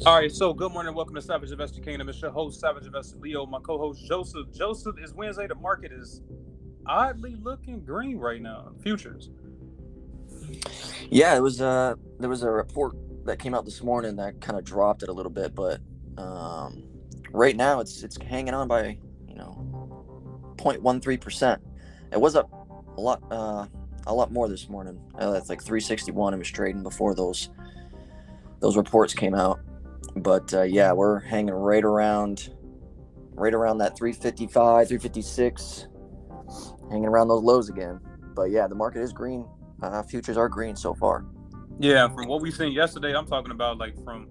All right, so good morning. Welcome to Savage Investor Kingdom. It's your host, Savage Investor Leo, my co host, Joseph. Joseph, is Wednesday. The market is oddly looking green right now. Futures. Yeah, it was uh there was a report that came out this morning that kind of dropped it a little bit, but um right now it's it's hanging on by, you know, 0.13%. It was up a lot uh a lot more this morning. Uh, it's like 361 it was trading before those those reports came out. But uh, yeah, we're hanging right around right around that 355, 356 hanging around those lows again. But yeah, the market is green. Uh, futures are green so far. Yeah, from what we seen yesterday, I'm talking about like from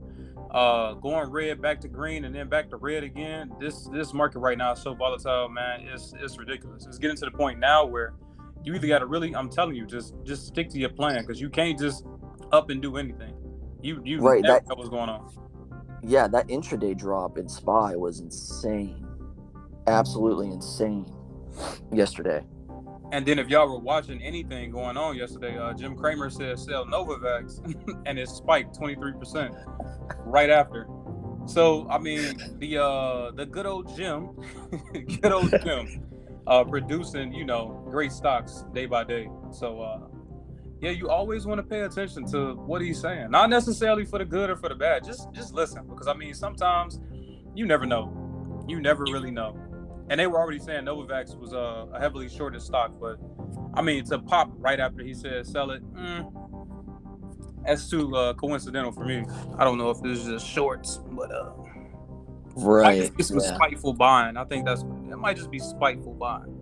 uh going red back to green and then back to red again. This this market right now is so volatile, man. It's it's ridiculous. It's getting to the point now where you either got to really, I'm telling you, just just stick to your plan because you can't just up and do anything. You you Right, never that- know what's going on. Yeah, that intraday drop in SPY was insane. Absolutely insane yesterday. And then if y'all were watching anything going on yesterday, uh, Jim Cramer said sell Novavax, and it spiked 23% right after. So I mean, the uh, the good old Jim, good old Jim, uh, producing you know great stocks day by day. So uh, yeah, you always want to pay attention to what he's saying, not necessarily for the good or for the bad. Just just listen because I mean sometimes you never know, you never really know. And they were already saying Novavax was uh, a heavily shorted stock, but I mean to pop right after he said sell it. Mm, that's too uh, coincidental for me. I don't know if this is just shorts, but uh, Right. this was yeah. spiteful buying. I think that's it. Might just be spiteful buying.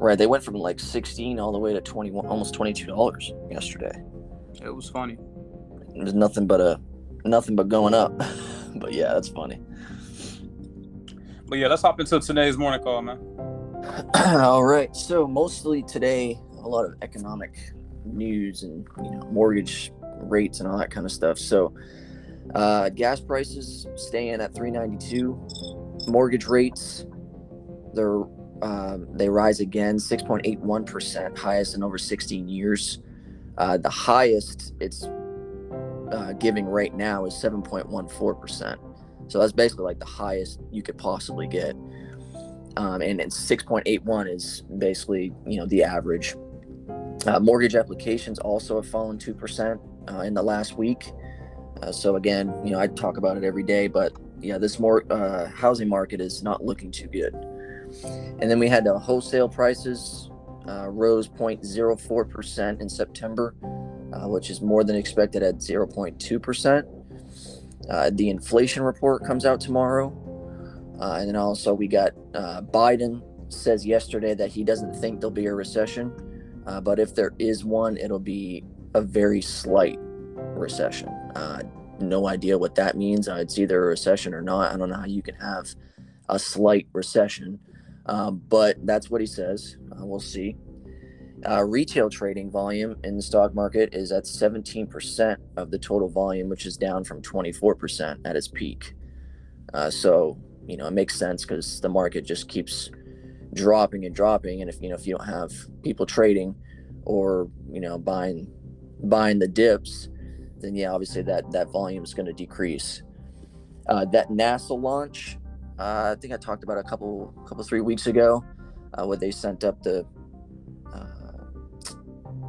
Right. They went from like 16 all the way to 21 almost $22 yesterday. It was funny. There's nothing but a nothing but going up. but yeah, that's funny. But yeah, let's hop into today's morning call, man. All right. So mostly today, a lot of economic news and you know mortgage rates and all that kind of stuff. So uh, gas prices staying at 392. Mortgage rates, they're um, they rise again, 6.81 percent, highest in over 16 years. Uh, the highest it's uh, giving right now is 7.14 percent. So that's basically like the highest you could possibly get um, and it's 6.81 is basically you know the average. Uh, mortgage applications also have fallen two percent uh, in the last week. Uh, so again, you know I talk about it every day, but yeah, this more uh, housing market is not looking too good. And then we had the wholesale prices uh, rose 0.04 percent in September, uh, which is more than expected at 0.2 percent. Uh, the inflation report comes out tomorrow. Uh, and then also we got uh, Biden says yesterday that he doesn't think there'll be a recession, uh, but if there is one, it'll be a very slight recession. Uh, no idea what that means. Uh, it's either a recession or not. I don't know how you can have a slight recession, um, but that's what he says. Uh, we'll see. Uh, retail trading volume in the stock market is at 17% of the total volume, which is down from 24% at its peak. Uh, so you know it makes sense because the market just keeps dropping and dropping and if you know if you don't have people trading or you know buying buying the dips then yeah obviously that that volume is going to decrease uh, that nasa launch i think i talked about a couple couple three weeks ago uh, where they sent up the, uh,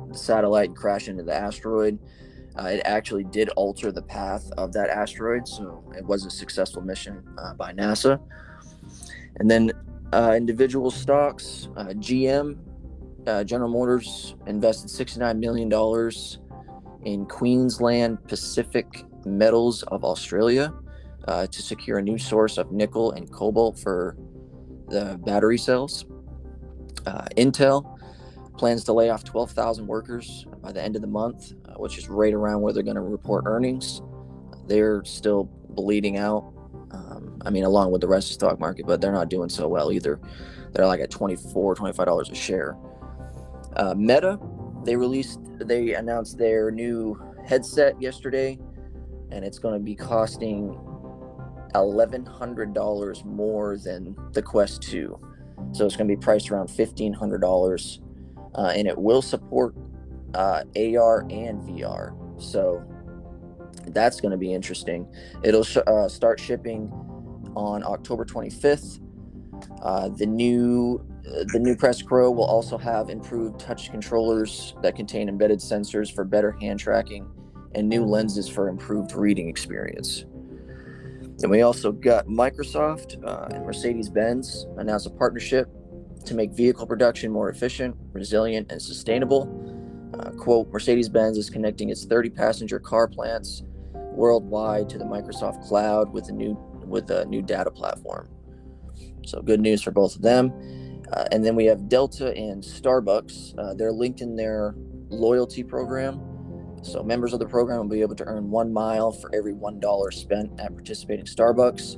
the satellite and crashed into the asteroid uh, it actually did alter the path of that asteroid, so it was a successful mission uh, by NASA. And then uh, individual stocks, uh, GM, uh, General Motors invested $69 million in Queensland Pacific Metals of Australia uh, to secure a new source of nickel and cobalt for the battery cells. Uh, Intel plans to lay off 12,000 workers by the end of the month, uh, which is right around where they're going to report earnings. They're still bleeding out. Um, I mean, along with the rest of the stock market, but they're not doing so well either. They're like at 24 $25 a share. Uh, Meta, they released, they announced their new headset yesterday, and it's going to be costing $1,100 more than the Quest 2. So it's going to be priced around $1,500 uh, and it will support uh, AR and VR. So That's going to be interesting. It'll sh- uh, start shipping on October 25th. Uh, the new uh, the new Quest Pro will also have improved touch controllers that contain embedded sensors for better hand tracking and new lenses for improved reading experience. And we also got Microsoft uh, and Mercedes Benz announced a partnership to make vehicle production more efficient, resilient, and sustainable. Uh, quote Mercedes Benz is connecting its 30 passenger car plants worldwide to the Microsoft cloud with a new with a new data platform. So good news for both of them. Uh, and then we have Delta and Starbucks. Uh, they're linked in their loyalty program. So members of the program will be able to earn one mile for every one dollar spent at participating Starbucks.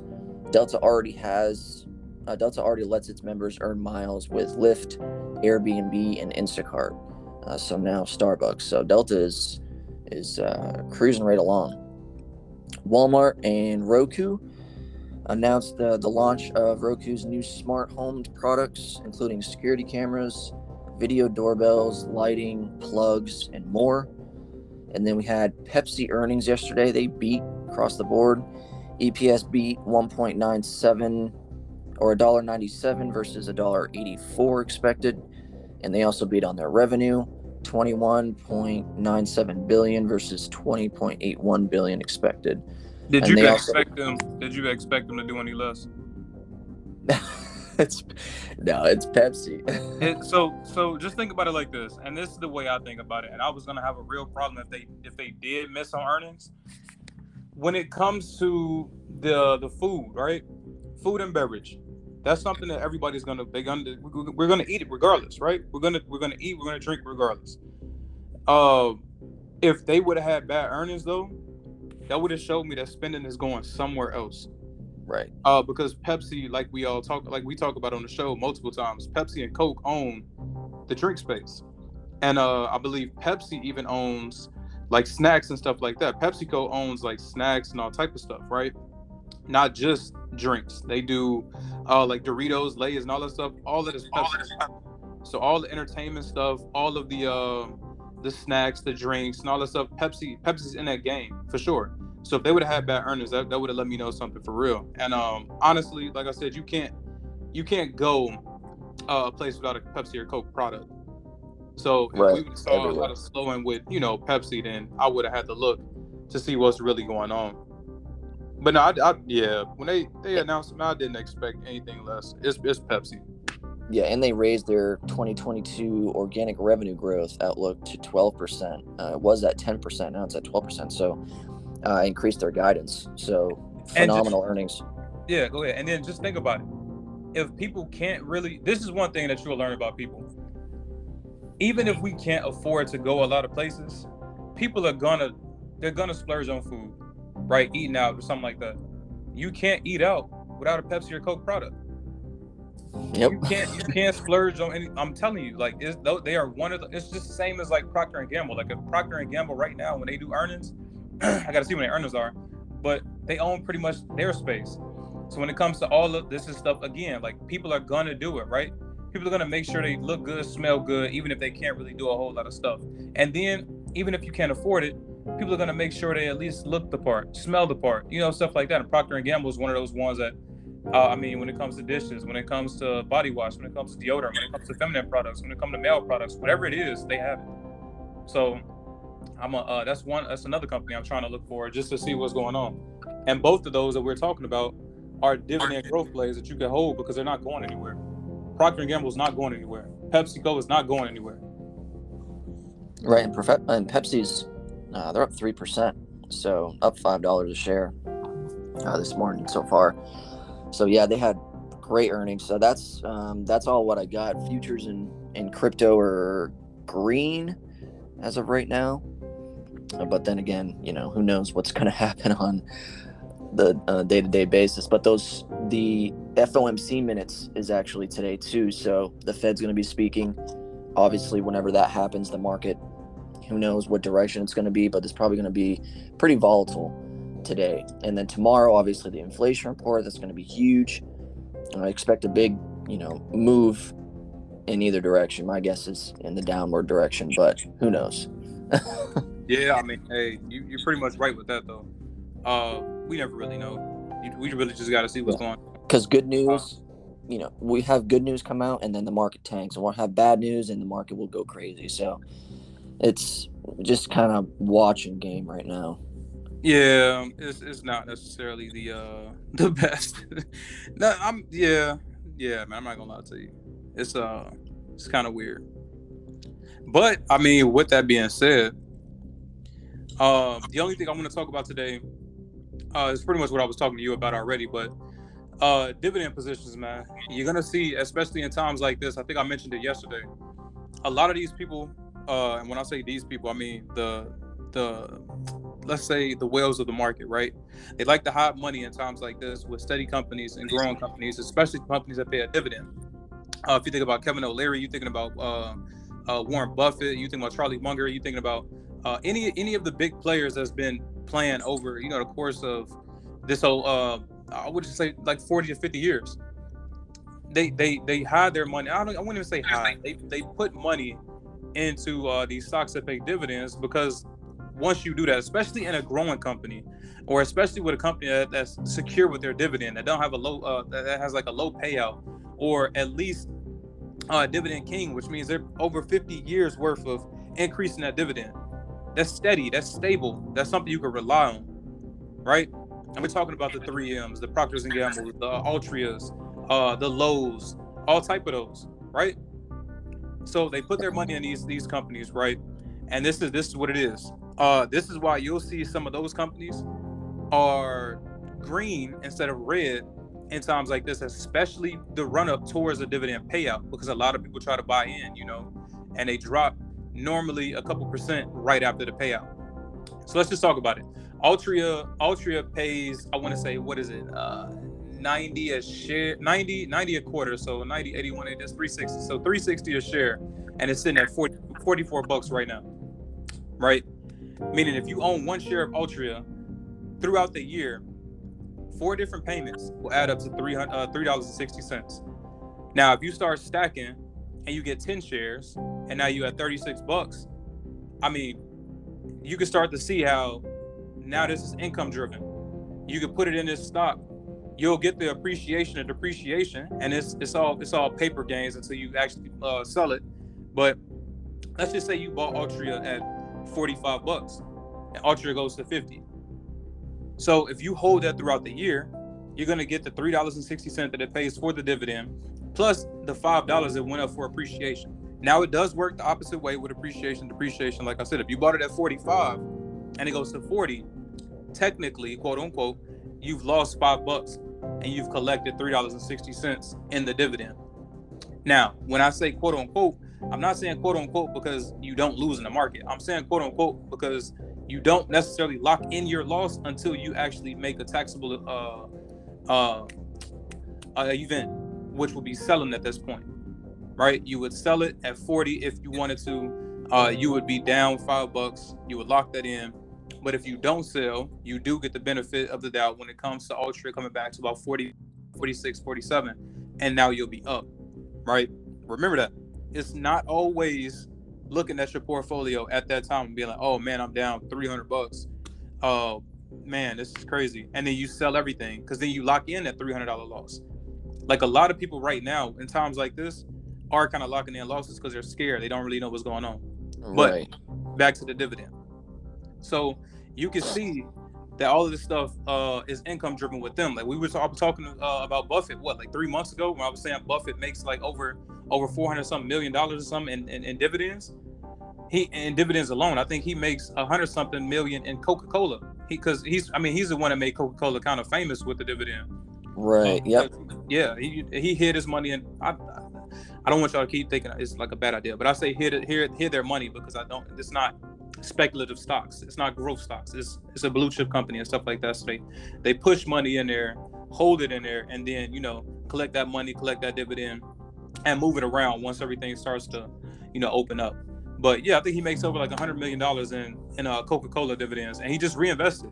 Delta already has uh, Delta already lets its members earn miles with Lyft, Airbnb, and Instacart. Uh, so now Starbucks. So Delta is is uh, cruising right along. Walmart and Roku announced the, the launch of Roku's new smart home products, including security cameras, video doorbells, lighting, plugs, and more. And then we had Pepsi earnings yesterday. They beat across the board. EPS beat 1.97 or $1.97 versus $1.84 expected. And they also beat on their revenue, 21.97 billion versus 20.81 billion expected. Did And you expect them? Did you expect them to do any less? it's no, it's Pepsi. It, so so just think about it like this, and this is the way I think about it. And I was gonna have a real problem if they if they did miss on earnings. When it comes to the the food, right? Food and beverage, that's something that everybody's gonna they're gonna we're gonna eat it regardless, right? We're gonna we're gonna eat, we're gonna drink regardless. Uh, if they would have had bad earnings though, that would have showed me that spending is going somewhere else. Right. Uh, because Pepsi, like we all talk, like we talk about on the show multiple times, Pepsi and Coke own the drink space, and uh, I believe Pepsi even owns like snacks and stuff like that. PepsiCo owns like snacks and all type of stuff, right? Not just drinks. They do uh, like Doritos, Lay's, and all that stuff. All of this Pepsi. So all the entertainment stuff, all of the uh, the snacks, the drinks, and all that stuff. Pepsi, Pepsi's in that game for sure. So if they would have had bad earnings, that, that would have let me know something for real. And um, honestly, like I said, you can't you can't go uh, a place without a Pepsi or Coke product. So if Right, we would saw a lot of slowing with you know Pepsi, then I would have had to look to see what's really going on. But no, I, I yeah, when they they announced them, I didn't expect anything less. It's it's Pepsi. Yeah, and they raised their 2022 organic revenue growth outlook to 12%. Uh, it was at 10%, now it's at 12%. So, uh, increased their guidance. So, And just- phenomenal earnings. Yeah, go ahead. And then just think about it. If people can't really, this is one thing that you'll learn about people. Even if we can't afford to go a lot of places, people are gonna, they're gonna splurge on food, right? Eating out or something like that. You can't eat out without a Pepsi or Coke product. Yep. You can't, you can't splurge on any. I'm telling you, like, it's, though they are one of the. It's just the same as like Procter and Gamble. Like, if Procter and Gamble right now, when they do earnings, I gotta see when their earnings are, but they own pretty much their space. So when it comes to all of this is stuff again, like people are gonna do it, right? People are gonna make sure they look good, smell good, even if they can't really do a whole lot of stuff. And then even if you can't afford it, people are gonna make sure they at least look the part, smell the part, you know, stuff like that. And Procter and Gamble is one of those ones that, uh, I mean, when it comes to dishes, when it comes to body wash, when it comes to deodorant, when it comes to feminine products, when it comes to male products, whatever it is, they have it. So I'm a uh, that's one that's another company I'm trying to look for just to see what's going on. And both of those that we're talking about are dividend growth plays that you can hold because they're not going anywhere. Procter and Gamble is not going anywhere. PepsiCo is not going anywhere. Right. And, Profe- and Pepsi's, uh, they're up 3%. So, up $5 a share uh, this morning so far. So, yeah, they had great earnings. So, that's um, that's all what I got. Futures and, and crypto are green as of right now. But then again, you know, who knows what's going to happen on the uh, day-to-day basis. But those the FOMC minutes is actually today too. So the Fed's going to be speaking. Obviously, whenever that happens, the market, who knows what direction it's going to be, but it's probably going to be pretty volatile today. And then tomorrow, obviously, the inflation report that's going to be huge. I expect a big, you know, move in either direction. My guess is in the downward direction, but who knows? Yeah, I mean, hey, you, you're pretty much right with that though. Uh, we never really know. We really just got to see what's yeah. going. Because good news, uh, you know, we have good news come out, and then the market tanks, and we'll have bad news, and the market will go crazy. So it's just kind of watching game right now. Yeah, it's, it's not necessarily the uh the best. no, I'm yeah, yeah, man. I'm not gonna lie to you. It's uh it's kind of weird. But I mean, with that being said, um, the only thing I want to talk about today uh, is pretty much what I was talking to you about already. But uh, dividend positions, man, you're gonna see, especially in times like this. I think I mentioned it yesterday. A lot of these people, uh, and when I say these people, I mean the the let's say the whales of the market, right? They like to hide money in times like this with steady companies and growing companies, especially companies that pay a dividend. Uh, if you think about Kevin O'Leary, you're thinking about uh, uh, Warren Buffett, you think about Charlie Munger, you thinking about uh, any any of the big players that's been playing over you know the course of this whole uh, I would just say like 40 to 50 years. They they they hide their money. I don't I wouldn't even say hide. They they put money into uh, these stocks that pay dividends because once you do that, especially in a growing company, or especially with a company that, that's secure with their dividend, that don't have a low, uh, that has like a low payout, or at least uh, dividend king, which means they're over 50 years worth of increasing that dividend. That's steady. That's stable. That's something you can rely on, right? And we're talking about the 3Ms, the Procters and Gamble, the Altrias, uh, the Lowe's, all type of those, right? So they put their money in these these companies, right? And this is this is what it is. Uh, this is why you'll see some of those companies are green instead of red in times like this, especially the run up towards a dividend payout, because a lot of people try to buy in, you know, and they drop normally a couple percent right after the payout. So let's just talk about it. Altria Altria pays, I want to say, what is it? Uh, 90 a share, 90, 90 a quarter. So 90, 81, it is 360. So 360 a share. And it's sitting at 40, 44 bucks right now. Right? Meaning if you own one share of Altria throughout the year, four different payments will add up to uh, three dollars and sixty cents. Now, if you start stacking and you get ten shares, and now you have thirty six bucks, I mean, you can start to see how now this is income driven. You can put it in this stock. You'll get the appreciation and depreciation, and it's it's all it's all paper gains until you actually uh, sell it. But let's just say you bought Altria at 45 bucks, and Altria goes to 50 so if you hold that throughout the year, you're gonna get the three dollars and sixty cent that it pays for the dividend, plus the five dollars that went up for appreciation. Now it does work the opposite way with appreciation, depreciation. Like I said, if you bought it at 45 and it goes to 40, technically, quote unquote, you've lost five bucks and you've collected three dollars and sixty cents in the dividend. Now, when I say quote unquote, I'm not saying quote unquote because you don't lose in the market. I'm saying quote unquote because you don't necessarily lock in your loss until you actually make a taxable uh, uh, uh, event, which would be selling at this point, right? You would sell it at 40 if you wanted to. Uh, you would be down five bucks. You would lock that in. But if you don't sell, you do get the benefit of the doubt when it comes to Altria coming back to about 40, 46, 47, and now you'll be up, right? Remember that. It's not always looking at your portfolio at that time and being like, oh man, I'm down 300 bucks. Oh man, this is crazy. And then you sell everything because then you lock in that $300 loss. Like a lot of people right now in times like this are kind of locking in losses because they're scared. They don't really know what's going on. Right. But back to the dividend. So you can see that all of this stuff uh, is income driven with them. Like we were talking uh, about Buffett, what like three months ago when I was saying Buffett makes like over over four hundred something million dollars or something in, in, in, dividends. He in dividends alone, I think he makes a hundred something million in Coca Cola. He because he's I mean he's the one that made Coca Cola kind of famous with the dividend. Right. Um, yep. Yeah. He he hid his money and I I don't want y'all to keep thinking it's like a bad idea, but I say hid hid hid their money because I don't. It's not speculative stocks. It's not growth stocks. It's it's a blue chip company and stuff like that. So they they push money in there, hold it in there, and then you know collect that money, collect that dividend, and move it around once everything starts to you know open up. But yeah, I think he makes over like a hundred million dollars in in uh, Coca Cola dividends, and he just reinvested.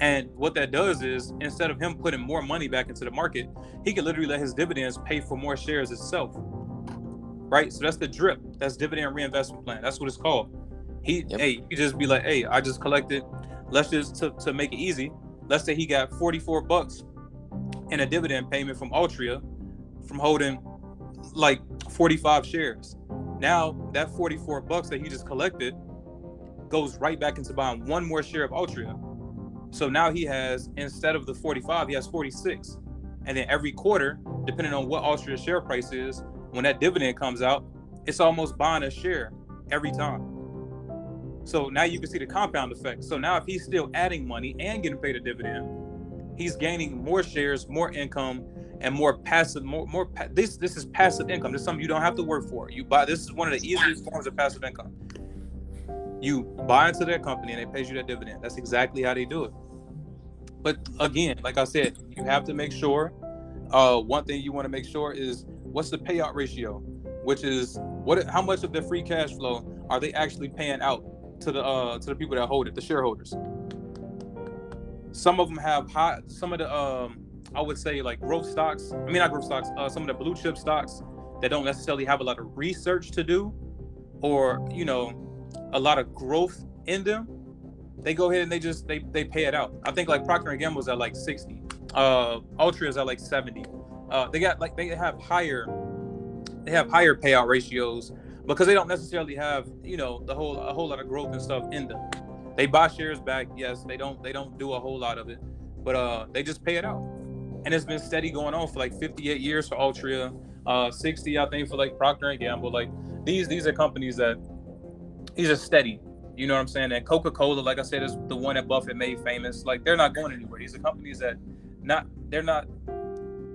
And what that does is instead of him putting more money back into the market, he can literally let his dividends pay for more shares itself. Right? So that's the drip. That's dividend reinvestment plan. That's what it's called He Yep. hey, you just be like, hey, I just collected. Let's just to, to make it easy. Let's say he got 44 bucks in a dividend payment from Altria from holding like 45 shares. Now that 44 bucks that he just collected goes right back into buying one more share of Altria. So now he has instead of the 45, he has 46. And then every quarter, depending on what Altria's share price is, when that dividend comes out, it's almost buying a share every time. So now you can see the compound effect. So now if he's still adding money and getting paid a dividend, he's gaining more shares, more income, and more passive. More, more. Pa- this, this is passive income. This is something you don't have to work for. You buy. This is one of the easiest forms of passive income. You buy into their company and they pay you that dividend. That's exactly how they do it. But again, like I said, you have to make sure. Uh, one thing you want to make sure is what's the payout ratio, which is what how much of their free cash flow are they actually paying out to the uh to the people that hold it, the shareholders. Some of them have high. Some of the um I would say like growth stocks. I mean not growth stocks. Uh, some of the blue chip stocks that don't necessarily have a lot of research to do, or you know, a lot of growth in them. They go ahead and they just they they pay it out. I think like Procter and Gamble's at like sixty. Uh, Altria is at like seventy. Uh, they got like they have higher they have higher payout ratios because they don't necessarily have you know the whole a whole lot of growth and stuff in them. They buy shares back, yes. They don't they don't do a whole lot of it, but uh they just pay it out, and it's been steady going on for like 58 years for Altria, uh 60 I think for like Procter and Gamble. Like these these are companies that these are steady. You know what I'm saying? And Coca Cola, like I said, is the one that Buffett made famous. Like they're not going anywhere. These are companies that not they're not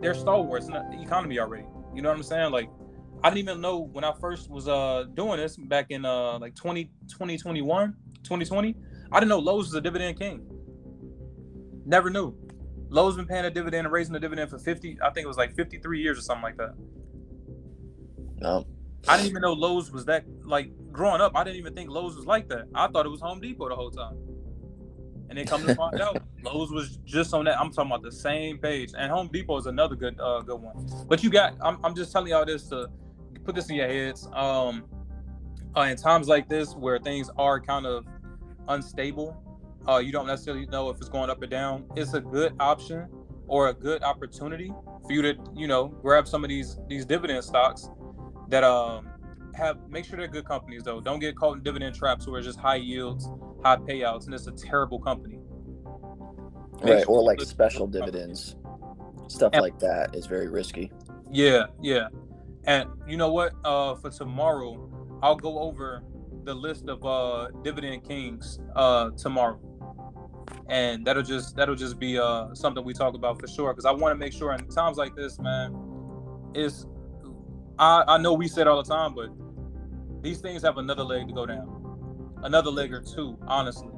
they're stalwarts in the economy already. You know what I'm saying? Like I didn't even know when I first was uh doing this back in uh like 20, 2021, 2020. I didn't know Lowe's was a dividend king. Never knew. Lowe's been paying a dividend and raising the dividend for 50, I think it was like 53 years or something like that. No. I didn't even know Lowe's was that like growing up. I didn't even think Lowe's was like that. I thought it was Home Depot the whole time. And then come to find out, Lowe's was just on that. I'm talking about the same page. And Home Depot is another good uh good one. But you got I'm, I'm just telling y'all this to put this in your heads. Um uh, in times like this where things are kind of unstable, uh you don't necessarily know if it's going up or down. It's a good option or a good opportunity for you to, you know, grab some of these these dividend stocks that um have make sure they're good companies though. Don't get caught in dividend traps where it's just high yields, high payouts, and it's a terrible company. Make Right. sure Or like special dividends. Stuff And- like that is very risky. Yeah, yeah. And you know what? Uh for tomorrow, I'll go over the list of uh dividend kings uh tomorrow. And that'll just that'll just be uh something we talk about for sure. Cause I want to make sure in times like this, man, is I, I know we said all the time, but these things have another leg to go down. Another leg or two, honestly.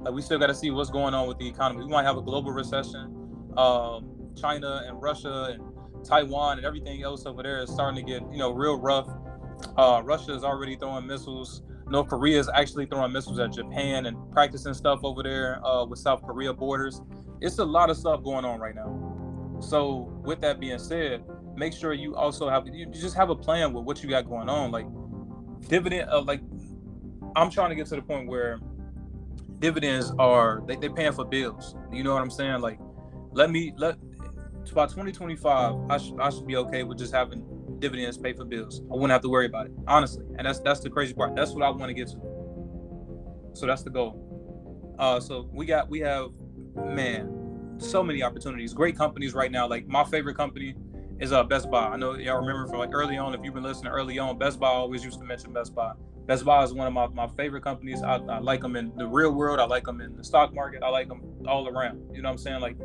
Like we still got to see what's going on with the economy. We might have a global recession. Um, China and Russia and Taiwan and everything else over there is starting to get you know real rough. Uh, Russia is already throwing missiles. North Korea is actually throwing missiles at Japan and practicing stuff over there uh, with South Korea borders. It's a lot of stuff going on right now. So with that being said, make sure you also have you just have a plan with what you got going on. Like dividend, uh, like I'm trying to get to the point where dividends are they they paying for bills. You know what I'm saying? Like let me let by 2025, I should I should be okay with just having dividends pay for bills. I wouldn't have to worry about it, honestly. And that's that's the crazy part. That's what I want to get to. So that's the goal. Uh, so we got we have man, so many opportunities. Great companies right now. Like my favorite company is uh Best Buy. I know y'all remember from like early on. If you've been listening early on, Best Buy always used to mention Best Buy. Best Buy is one of my, my favorite companies. I, I like them in the real world. I like them in the stock market. I like them all around. You know what I'm saying? Like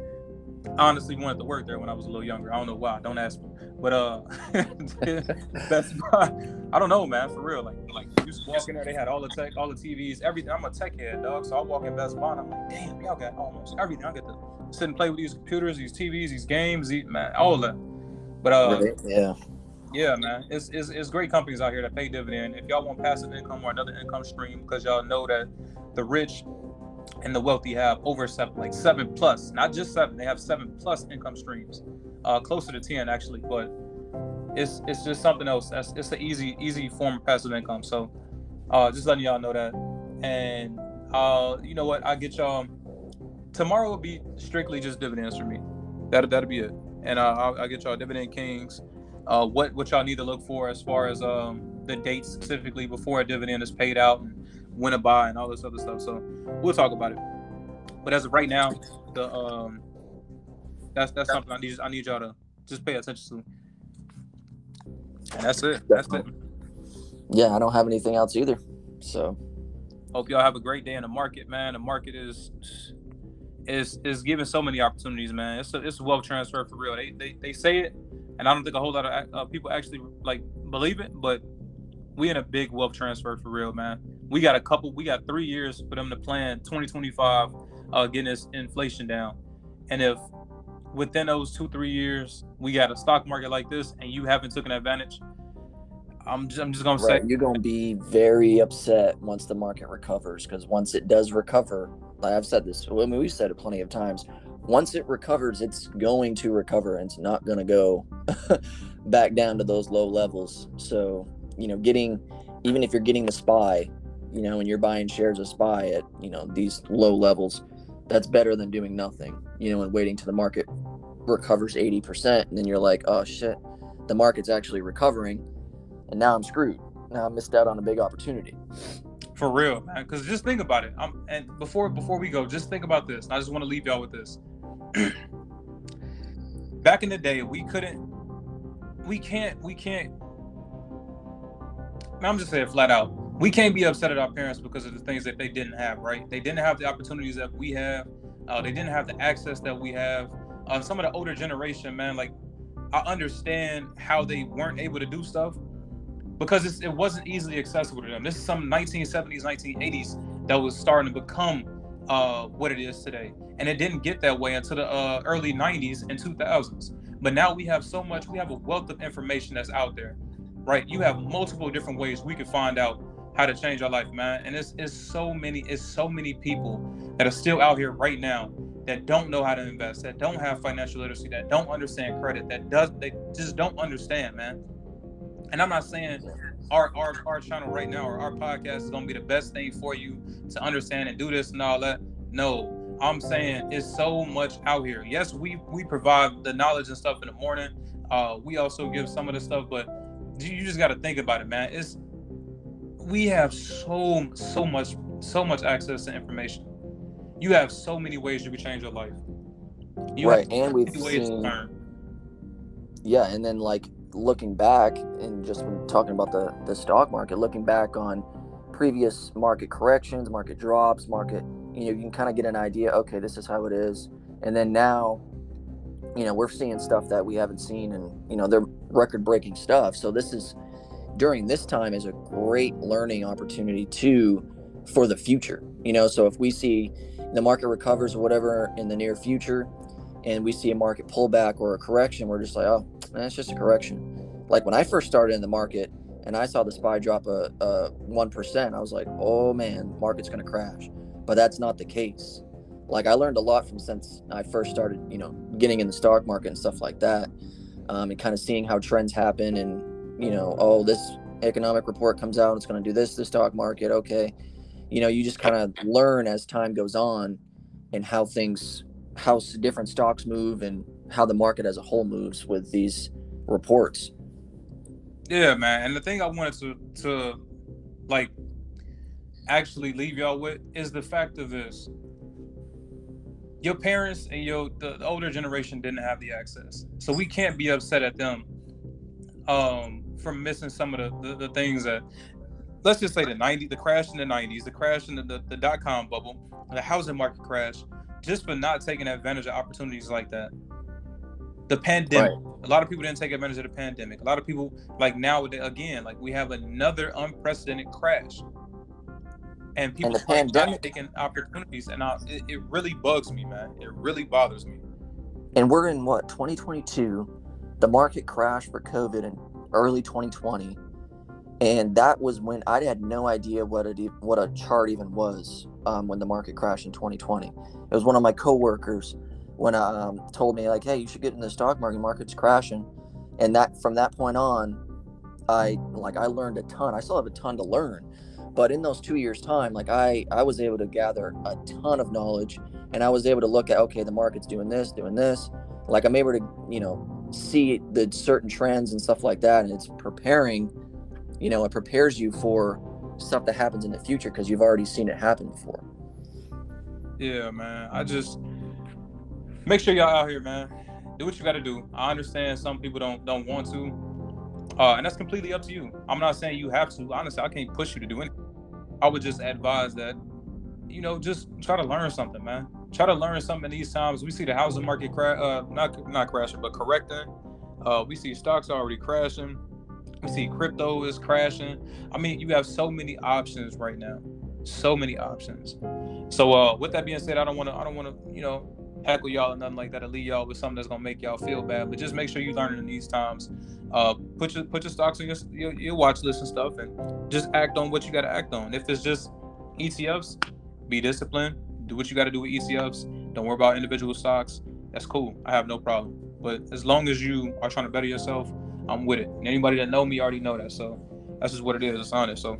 I honestly wanted to work there when I was a little younger. I don't know why. Don't ask me. But uh, Best Buy. I don't know, man. For real, like like you just walk in there. They had all the tech, all the TVs, everything. I'm a tech head, dog. So I walk in Best Buy and I'm like, damn, y'all got almost everything. I get to sit and play with these computers, these TVs, these games, these, man, all that. But uh, Yeah. yeah, man, it's, it's it's great companies out here that pay dividend. If y'all want passive income or another income stream, because y'all know that the rich and the wealthy have over seven, like seven plus, not just seven. They have seven plus income streams, uh, closer to ten actually. But it's it's just something else. That's it's an easy easy form of passive income. So, uh, just letting y'all know that. and uh, you know what? I get y'all. Tomorrow will be strictly just dividends for me. That that'll be it, and uh, I'll, I'll get y'all dividend kings. Uh, what what y'all need to look for as far as um the date specifically before a dividend is paid out and to buy and all this other stuff. So we'll talk about it. But as of right now, the um that's that's something I need I need y'all to just pay attention to. And that's it. That's it. Yeah, I don't have anything else either. So hope y'all have a great day in the market, man. The market is is is giving so many opportunities, man. It's a, it's a wealth transfer for real. They, they they say it, and I don't think a whole lot of uh, people actually like believe it, but we in a big wealth transfer for real, man. We got a couple, we got three years for them to plan 2025, uh, getting this inflation down. And if within those two, three years, we got a stock market like this and you haven't taken advantage, I'm just, I'm just gonna right. say you're gonna be very upset once the market recovers because once it does recover, like I've said this, I mean we've said it plenty of times. Once it recovers, it's going to recover and it's not gonna go back down to those low levels. So you know, getting even if you're getting the spy, you know, and you're buying shares of spy at you know these low levels, that's better than doing nothing. You know, and waiting till the market recovers 80%, and then you're like, oh shit, the market's actually recovering, and now I'm screwed. Now I missed out on a big opportunity. For real, man. Because just think about it. I'm, and before before we go, just think about this. I just want to leave y'all with this. Back in the day, we couldn't, we can't, we can't I'm just saying flat out, we can't be upset at our parents because of the things that they didn't have, right? They didn't have the opportunities that we have. Uh, they didn't have the access that we have. Uh, some of the older generation, man, like I understand how they weren't able to do stuff because it wasn't easily accessible to them. This is some 1970s, 1980s that was starting to become uh, what it is today, and it didn't get that way until the uh, early 90s and 2000s. But now we have so much, we have a wealth of information that's out there right? You have multiple different ways we can find out how to change our life, man. And it's it's so many, it's so many people that are still out here right now that don't know how to invest, that don't have financial literacy, that don't understand credit, that does they just don't understand, man. And I'm not saying our our, our channel right now or our podcast is gonna be the best thing for you to understand and do this and all that. No. I'm saying it's so much out here. Yes, we we provide the knowledge and stuff in the morning. Uh, we also give some of the stuff, but you just got to think about it, man. It's we have so so much so much access to information. You have so many ways you can change your life. You right, and we've seen, Yeah, and then like looking back and just talking about the the stock market, looking back on previous market corrections, market drops, market, you know, you can kind of get an idea. Okay, this is how it is, and then now you know we're seeing stuff that we haven't seen and you know they're record breaking stuff so this is during this time is a great learning opportunity too for the future you know? So if we see the market recovers or whatever in the near future and we see a market pullback or a correction we're just like oh that's just a correction. Like when i first started in the market and i saw the spy drop a, a 1% i was like oh man market's going to crash. But that's not the case. Like I learned a lot from since I first started, you know, getting in the stock market and stuff like that, um, and kind of seeing how trends happen and you know, oh, this economic report comes out, it's going to do this, the stock market, okay, you know, you just kind of learn as time goes on and how things, how different stocks move and how the market as a whole moves with these reports. Yeah, man, and the thing I wanted to to like actually leave y'all with is the fact of this. Your parents and your the, the, older generation didn't have the access, so we can't be upset at them. Um, for missing some of the, the, the things that. Let's just say the 90 the crash in the 90s, the crash in the, the, the dot com bubble, the housing market crash, just for not taking advantage of opportunities like that. The pandemic. Right. A lot of people didn't take advantage of the pandemic. A lot of people, like now, again, like we have another unprecedented crash and people and pandemic taking opportunities, and I, it, it really bugs me, man. It really bothers me. And we're in what 2022. The market crashed for COVID in early 2020, and that was when I had no idea what a what a chart even was um, when the market crashed in 2020. It was one of my coworkers when um, told me like, "Hey, you should get in the stock market. Market's crashing," and that from that point on, I like I learned a ton. I still have a ton to learn, but in those two years time like i i was able to gather a ton of knowledge and i was able to look at okay the market's doing this doing this like i'm able to you know see the certain trends and stuff like that and it's preparing you know it prepares you for stuff that happens in the future because you've already seen it happen before yeah man i just make sure y'all out here man do what you got to do i understand some people don't don't want to uh, and that's completely up to you. I'm not saying you have to. Honestly, I can't push you to do anything. I would just advise that, you know, just try to learn something, man. Try to learn something in these times. We see the housing market uh, not not crashing, but correcting. Uh, we see stocks already crashing. We see crypto is crashing. I mean, you have so many options right now. So many options. So, uh, with that being said, I don't want to. I don't want to. You know, heckle y'all or nothing like that, or leave y'all with something that's gonna make y'all feel bad. But just make sure you learn in these times. Uh, put your put your stocks on your, your, your watch list and stuff, and just act on what you got to act on. If it's just ETFs, be disciplined. Do what you got to do with ETFs. Don't worry about individual stocks. That's cool. I have no problem. But as long as you are trying to better yourself, I'm with it. And anybody that know me already know that. So that's just what it is. It's honest. So